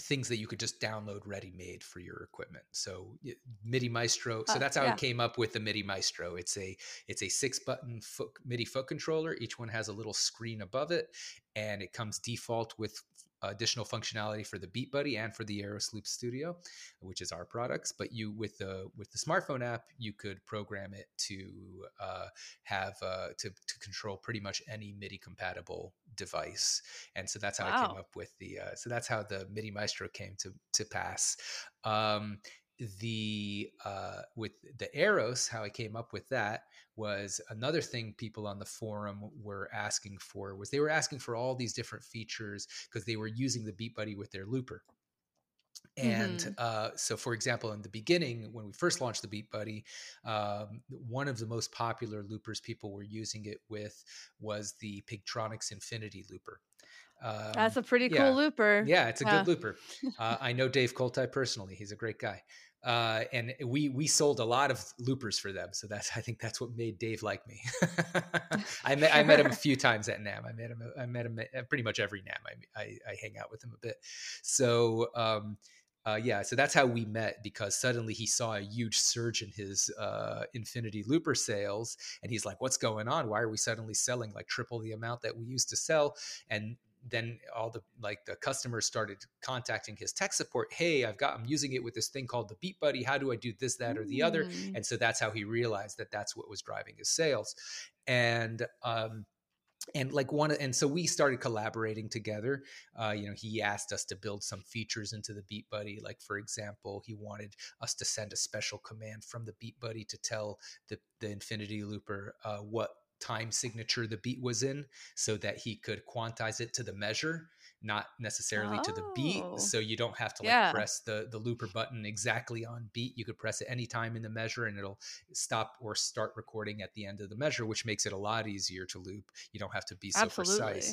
things that you could just download ready made for your equipment. So MIDI Maestro. So uh, that's how yeah. it came up with the MIDI Maestro. It's a it's a six button foot, MIDI foot controller. Each one has a little screen above it, and it comes default with additional functionality for the Beat Buddy and for the Aeros Loop Studio, which is our products. But you with the with the smartphone app, you could program it to uh, have uh, to to control pretty much any MIDI compatible device. And so that's how wow. I came up with the. Uh, so that's how the MIDI Maestro came to to pass. Um, the uh, with the Aeros, how I came up with that was another thing people on the forum were asking for was they were asking for all these different features because they were using the Beat Buddy with their looper. And mm-hmm. uh, so, for example, in the beginning, when we first launched the Beat Buddy, um, one of the most popular loopers people were using it with was the Pigtronix Infinity Looper. Um, That's a pretty cool looper. Yeah, it's a yeah. good looper. Uh, I know Dave Koltai personally; he's a great guy uh, and we we sold a lot of loopers for them. So that's I think that's what made Dave like me. I met I met him a few times at NAMM. I met him I met him at pretty much every NAMM. I I, I hang out with him a bit. So. Um, uh, yeah, so that's how we met because suddenly he saw a huge surge in his uh, Infinity Looper sales, and he's like, "What's going on? Why are we suddenly selling like triple the amount that we used to sell?" And then all the like the customers started contacting his tech support hey i've got i'm using it with this thing called the beat buddy. How do i do this that or the other? Mm. and so that's how he realized that that's what was driving his sales. And um and like one and so we started collaborating together. Uh, you know he asked us to build some features into the beat buddy. Like for example he wanted us to send a special command from the beat buddy to tell the, the infinity looper uh, what time signature the beat was in so that he could quantize it to the measure not necessarily oh. to the beat oh. so you don't have to like yeah. press the the looper button exactly on beat you could press it anytime in the measure and it'll stop or start recording at the end of the measure which makes it a lot easier to loop you don't have to be so Absolutely. precise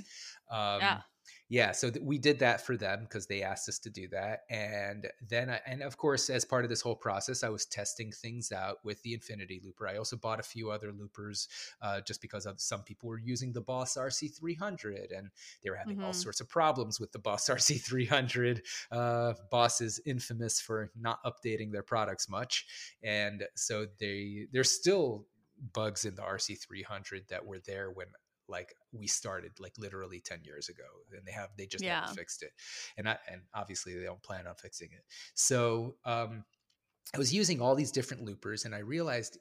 um, yeah yeah so th- we did that for them because they asked us to do that and then I, and of course as part of this whole process i was testing things out with the infinity looper i also bought a few other loopers uh, just because of some people were using the boss rc300 and they were having mm-hmm. all sorts of problems with the boss rc300 uh, boss is infamous for not updating their products much and so they there's still bugs in the rc300 that were there when like we started like literally 10 years ago and they have they just yeah. haven't fixed it and I, and obviously they don't plan on fixing it so um i was using all these different loopers and i realized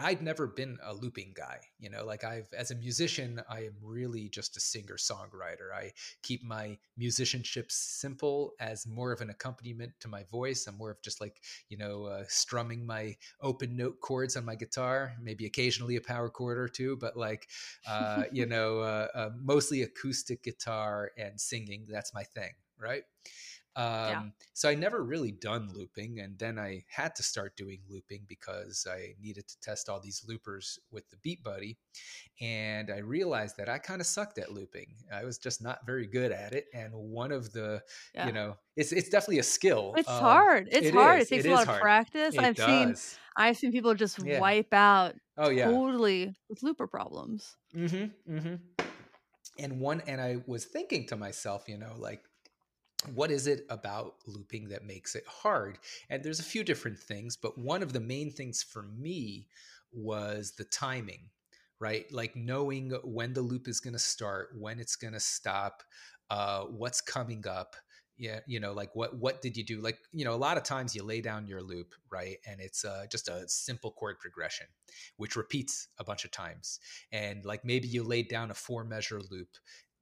I'd never been a looping guy, you know, like I've, as a musician, I am really just a singer songwriter. I keep my musicianship simple as more of an accompaniment to my voice. I'm more of just like, you know, uh, strumming my open note chords on my guitar, maybe occasionally a power chord or two, but like, uh, you know, uh, uh, mostly acoustic guitar and singing. That's my thing. Right. Um, Yeah. So I never really done looping, and then I had to start doing looping because I needed to test all these loopers with the Beat Buddy, and I realized that I kind of sucked at looping. I was just not very good at it, and one of the, Yeah. you know, it's it's definitely a skill. It's Um, hard. It's it hard. is. It takes It a lot of hard. practice. It I've seen. I've seen people just Yeah. wipe out Oh yeah. totally with looper problems. Mm-hmm. Mm-hmm. And one, and I was thinking to myself, you know, like, what is it about looping that makes it hard? And there's a few different things, but one of the main things for me was the timing, right? Like knowing when the loop is going to start, when it's going to stop, uh, what's coming up. Yeah, you know, like what what did you do? Like, you know, a lot of times you lay down your loop, right? And it's uh, just a simple chord progression, which repeats a bunch of times. And like maybe you laid down a four measure loop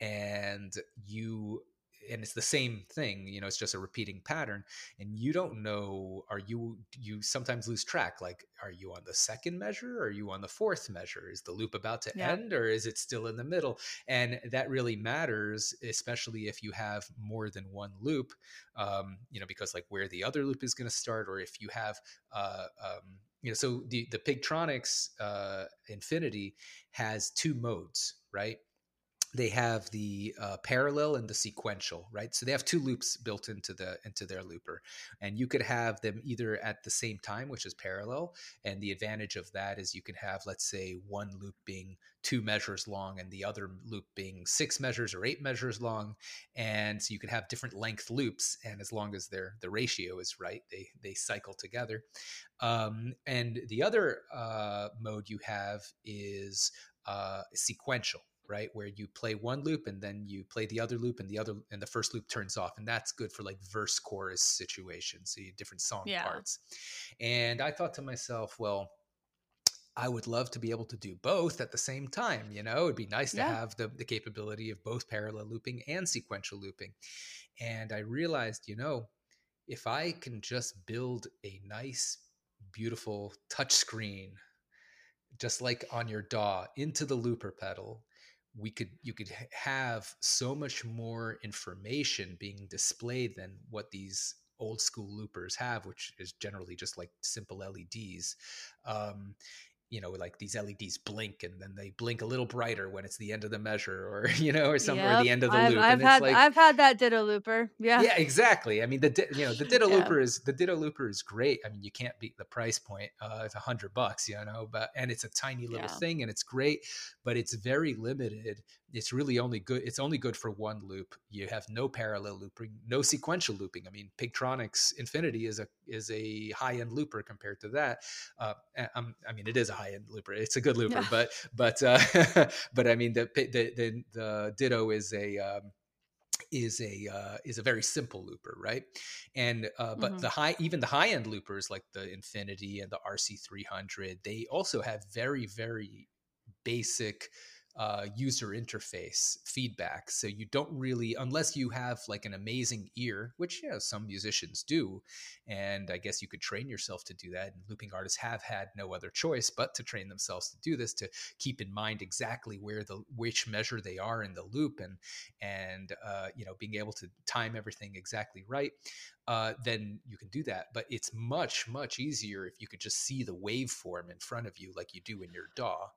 and you and it's the same thing you know it's just a repeating pattern and you don't know are you you sometimes lose track like are you on the second measure or are you on the fourth measure? Is the loop about to Yeah. end or is it still in the middle? And that really matters especially if you have more than one loop um, you know because like where the other loop is going to start or if you have uh, um, you know so the the Pigtronix uh, infinity has two modes right they have the uh, parallel and the sequential right? So they have two loops built into the into their looper and you could have them either at the same time which is parallel and the advantage of that is you can have let's say one loop being two measures long and the other loop being six measures or eight measures long and so you can have different length loops and as long as their the ratio is right they they cycle together. Um, and the other uh, mode you have is uh, sequential right where you play one loop and then you play the other loop and the other and the first loop turns off and that's good for like verse chorus situations so you have different song Yeah. parts. And i thought to myself well i would love to be able to do both at the same time you know? It'd be nice to have the, the capability of both parallel looping and sequential looping. And i realized you know if i can just build a nice beautiful touch screen just like on your DAW into the looper pedal, we could you could have so much more information being displayed than what these old school loopers have, which is generally just like simple LEDs. Um, you know, like these LEDs blink and then they blink a little brighter when it's the end of the measure or, you know, or somewhere at the end of the I've, loop. I've and had it's like, I've had that ditto looper. Yeah. yeah, exactly. I mean, the you know the Ditto Yeah. Looper is the Ditto Looper is great. I mean, you can't beat the price point. Uh, it's a hundred bucks, you know, but and it's a tiny little Yeah. thing, and it's great, but it's very limited. It's really only good. It's only good for one loop. You have no parallel looping, no sequential looping. I mean, Pigtronix Infinity is a is a high end looper compared to that. Uh, um, I mean, it is a high end looper. It's a good looper, Yeah. but but uh, but I mean, the the the, the Ditto is a um, is a uh, is a very simple looper, right? And uh, but Mhm. the high even the high end loopers like the Infinity and the RC300, they also have very very basic uh, user interface feedback. So you don't really, unless you have like an amazing ear, which know some musicians do, and I guess you could train yourself to do that. And looping artists have had no other choice but to train themselves to do this to keep in mind exactly where the which measure they are in the loop and and uh, you know being able to time everything exactly right. Uh, then you can do that. But it's much much easier if you could just see the waveform in front of you like you do in your DAW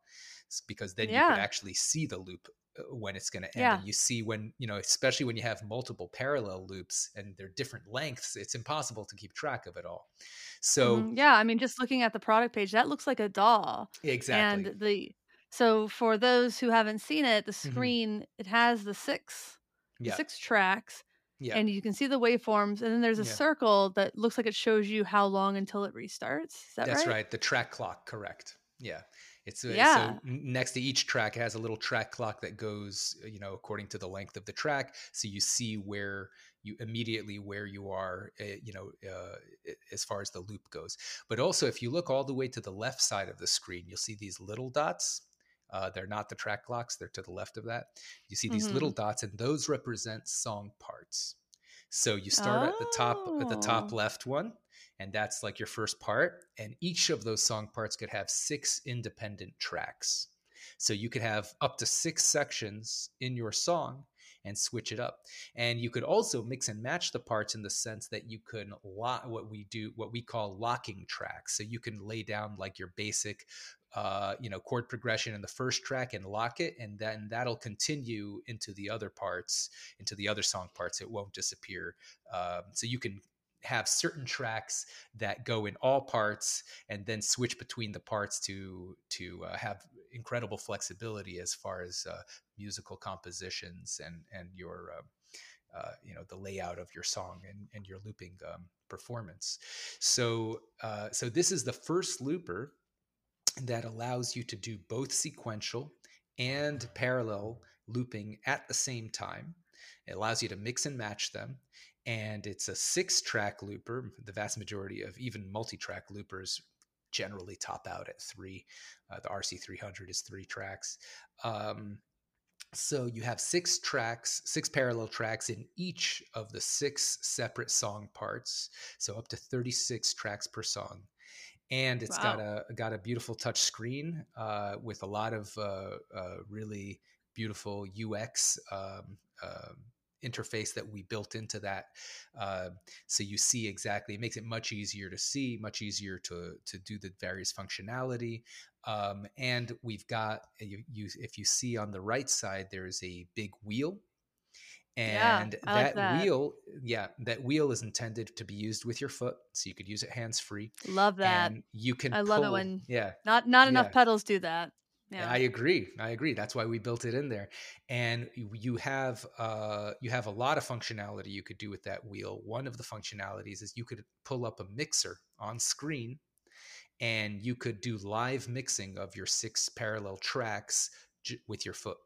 because then you Yeah. could actually see the loop uh, when it's going to end Yeah. and you see when you know especially when you have multiple parallel loops and they're different lengths it's impossible to keep track of it all so Mhm. yeah, I mean, just looking at the product page, that looks like a DAW. exactly And the so for those who haven't seen it, the Mhm. screen it has the six yeah six tracks, yeah and you can see the waveforms, and then there's a Yeah. circle that looks like it shows you how long until it restarts. Is that That's right? right? The track clock, correct? Yeah, it's Yeah. So next to each track it has a little track clock that goes, uh, you know, according to the length of the track. So you see where you immediately where you are, uh, you know, uh, as far as the loop goes. But also, if you look all the way to the left side of the screen, you'll see these little dots. Uh, they're not the track clocks; they're to the left of that. You see these little dots, and those represent song parts. So you start at the top, at the top Oh. left one, and that's like your first part and each of those song parts could have six independent tracks so you could have up to six sections in your song and switch it up. And you could also mix and match the parts in the sense that you can lock what we do, what we call locking tracks. So you can lay down like your basic uh, you know chord progression in the first track and lock it and then that'll continue into the other parts into the other song parts it won't disappear um, so you can have certain tracks that go in all parts and then switch between the parts to to uh, have incredible flexibility as far as uh, musical compositions and and your uh, uh you know the layout of your song and, and your looping um, performance. So uh, so this is the first looper that allows you to do both sequential and parallel looping at the same time. It allows you to mix and match them and it's a six track looper. The vast majority of even multi track loopers generally top out at three. Uh, the RC300 is three tracks. Um, so you have six tracks, six parallel tracks in each of the six separate song parts. So up to 36 tracks per song. And it's wow. got a got a beautiful touch screen uh, with a lot of uh, uh really beautiful UX um, um interface that we built into that uh, so you see exactly it makes it much easier to see much easier to to do the various functionality um, and we've got you, you, if you see on the right side there's a big wheel and yeah, that, like that, wheel yeah that wheel is intended to be used with your foot so you could use it hands free love that. and you can i pull, love it when yeah not not enough yeah. pedals do that yeah. I agree. I agree. That's why we built it in there. And you have uh, you have a lot of functionality you could do with that wheel. One of the functionalities is you could pull up a mixer on screen, and you could do live mixing of your six parallel tracks j- with your foot.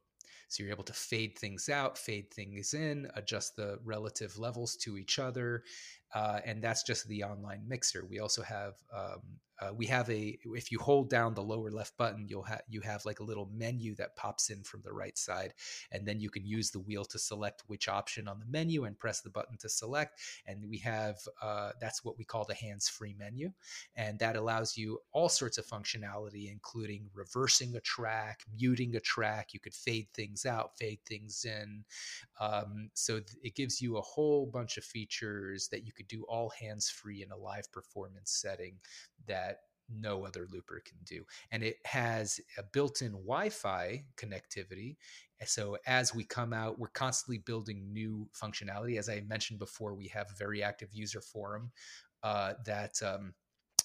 So you're able to fade things out, fade things in, adjust the relative levels to each other, uh, and that's just the online mixer. We also have um, uh, we have a if you hold down the lower left button you'll have you have like a little menu that pops in from the right side and then you can use the wheel to select which option on the menu and press the button to select and we have uh, that's what we call the hands-free menu and that allows you all sorts of functionality including reversing a track muting a track you could fade things out fade things in um, so th- it gives you a whole bunch of features that you could do all hands-free in a live performance setting that no other looper can do. And it has a built in Wi Fi connectivity. So as we come out, we're constantly building new functionality. As I mentioned before, we have a very active user forum uh, that. Um,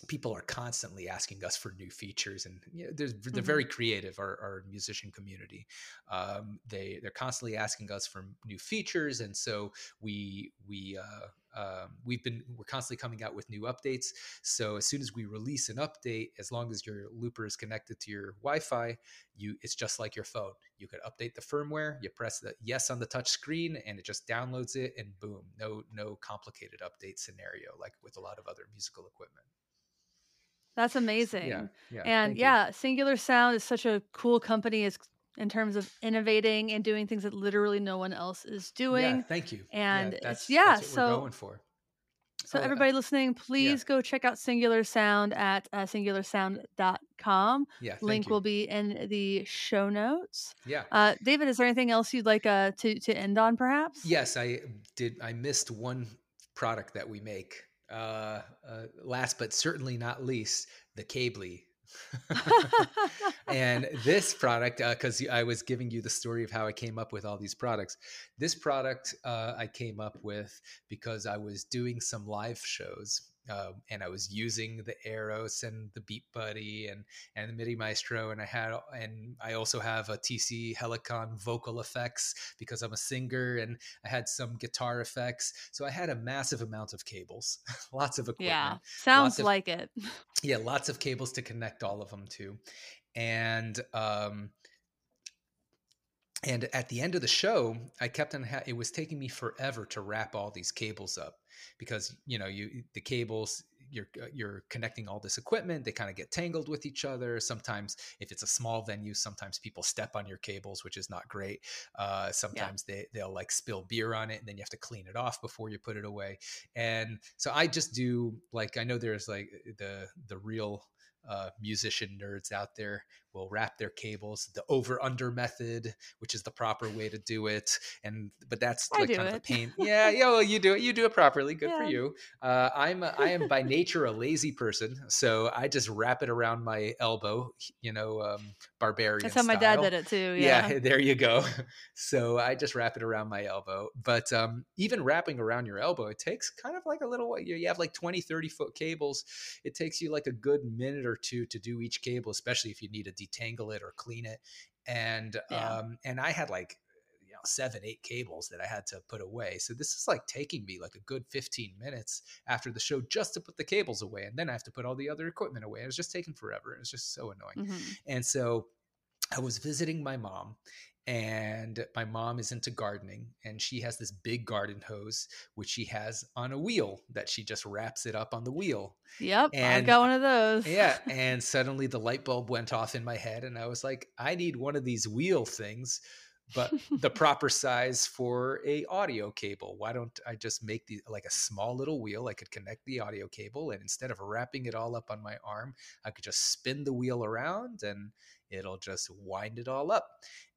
people are constantly asking us for new features and you know, they're, they're mm-hmm. very creative our, our musician community um, they they're constantly asking us for new features and so we we uh, um, we've been we're constantly coming out with new updates so as soon as we release an update as long as your looper is connected to your wi-fi you it's just like your phone you could update the firmware you press the yes on the touch screen and it just downloads it and boom no no complicated update scenario like with a lot of other musical equipment that's amazing. Yeah, yeah and yeah. Singular Sound is such a cool company. It's in terms of innovating and doing things that literally no one else is doing. Yeah, thank you. And yeah, that's, yeah that's so going for. So oh, everybody listening, please yeah. go check out Singular Sound at uh, singularsound.com. Yeah, link you. will be in the show notes. Yeah. Uh, David, is there anything else you'd like uh, to to end on, perhaps? Yes, I did. I missed one product that we make. Uh, uh, last but certainly not least, the Cabli and this product, because uh, I was giving you the story of how I came up with all these products. This product uh, I came up with because I was doing some live shows uh, and I was using the Aeros and the Beat Buddy and and the MIDI Maestro, and I had and I also have a TC Helicon vocal effects because I'm a singer, and I had some guitar effects. So I had a massive amount of cables, lots of equipment. Yeah, sounds of, like it. yeah, lots of cables to connect all of them to, and um, and at the end of the show i kept on ha- it was taking me forever to wrap all these cables up because you know you the cables you're uh, you're connecting all this equipment they kind of get tangled with each other. Sometimes if it's a small venue sometimes people step on your cables which is not great. Uh, sometimes yeah. they they'll like spill beer on it and then you have to clean it off before you put it away. And so i just do like i know there's like the the real uh, musician nerds out there will wrap their cables the over under method, which is the proper way to do it. And but that's I like kind of a pain. Yeah, yeah. Well, you do it. You do it properly. Good for you. Uh, I'm a- I am by nature a lazy person, so I just wrap it around my elbow. You know, um, barbarian. That's how my dad did it too. Yeah. Yeah. there you go. So I just wrap it around my elbow. But um, even wrapping around your elbow, it takes kind of like a little, you you have like 20, 30 foot cables. It takes you like a good minute or two to do each cable, especially if you need to detangle it or clean it. And Yeah. um, and I had like you know seven eight cables that i had to put away so this is like taking me like a good 15 minutes after the show just to put the cables away and then i have to put all the other equipment away it was just taking forever it was just so annoying Mhm. and so I was visiting my mom, and my mom is into gardening, and she has this big garden hose, which she has on a wheel that she just wraps it up on the wheel. Yep. I've got one of those. Yeah. And suddenly the light bulb went off in my head, and I was like, I need one of these wheel things. but the proper size for a audio cable why don't i just make the like a small little wheel i could connect the audio cable and instead of wrapping it all up on my arm i could just spin the wheel around and it'll just wind it all up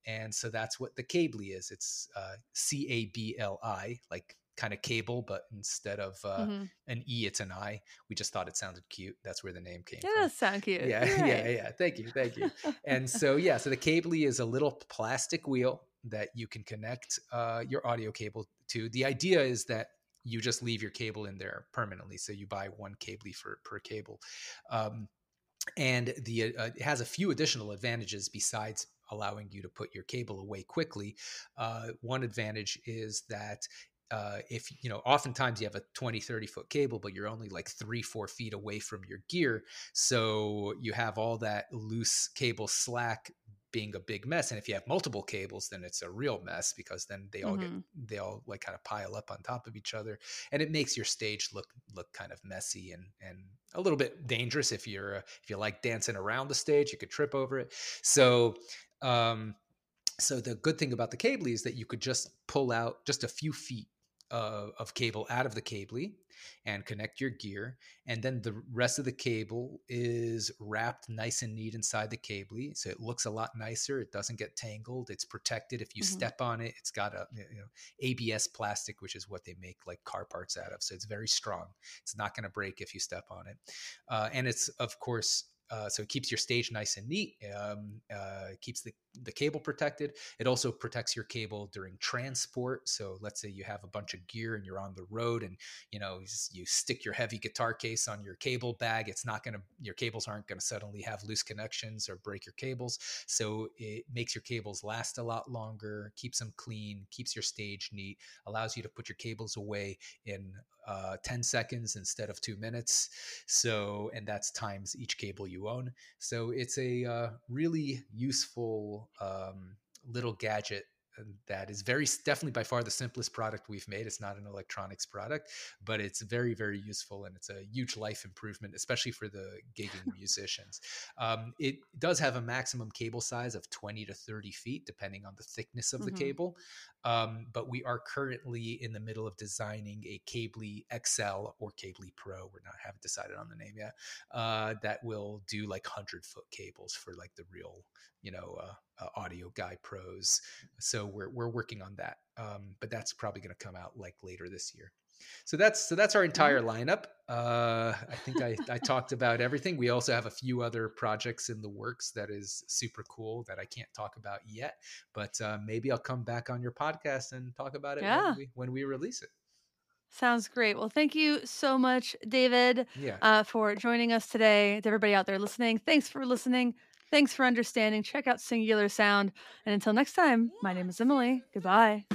and so that's what the Cabli is it's uh, c-a-b-l-i like kind of cable but instead of uh, Mhm. an e it's an i. We just thought it sounded cute. That's where the name came It from. does sound cute. yeah You're yeah yeah. Thank you thank you. And so yeah so the Cabli is a little plastic wheel that you can connect uh, your audio cable to. The idea is that you just leave your cable in there permanently so you buy one Cabli for per cable. Um, and the uh, it has a few additional advantages besides allowing you to put your cable away quickly uh, one advantage is that uh, if you know oftentimes you have a 20 30 foot cable but you're only like three four feet away from your gear so you have all that loose cable slack being a big mess and if you have multiple cables then it's a real mess because then they all Mhm. get they all like kind of pile up on top of each other and it makes your stage look look kind of messy and and a little bit dangerous if you're uh, if you like dancing around the stage you could trip over it so um so the good thing about the Cabli is that you could just pull out just a few feet uh, of cable out of the Cabli and connect your gear and then the rest of the cable is wrapped nice and neat inside the Cabli so it looks a lot nicer it doesn't get tangled it's protected if you Mhm. step on it it's got a you know abs plastic which is what they make like car parts out of so it's very strong it's not going to break if you step on it uh, and it's of course uh, so it keeps your stage nice and neat. Um, uh, keeps the, the cable protected. It also protects your cable during transport. So let's say you have a bunch of gear and you're on the road, and you know you you stick your heavy guitar case on your cable bag. It's not gonna your cables aren't gonna suddenly have loose connections or break your cables. So it makes your cables last a lot longer, keeps them clean, keeps your stage neat, allows you to put your cables away in uh, 10 seconds instead of two minutes. So, and that's times each cable you own. So it's a uh, really useful um, little gadget that is very definitely by far the simplest product we've made. It's not an electronics product, but it's very very useful and it's a huge life improvement, especially for the gigging musicians. Um, it does have a maximum cable size of 20 to 30 feet, depending on the thickness of the Mhm. cable. Um, but we are currently in the middle of designing a Cabli XL or Cabli Pro. We're not haven't decided on the name yet. Uh, that will do like hundred foot cables for like the real, you know, uh, uh, audio guy pros. So we're we're working on that. Um, but that's probably going to come out like later this year. So that's so that's our entire lineup. Uh, I think I, I talked about everything. We also have a few other projects in the works that is super cool that I can't talk about yet. But uh, maybe I'll come back on your podcast and talk about it Yeah. when, we, when we release it. Sounds great. Well, thank you so much, David, Yeah. uh, for joining us today. To everybody out there listening, thanks for listening. Thanks for understanding. Check out Singular Sound. And until next time, my name is Emily. Goodbye.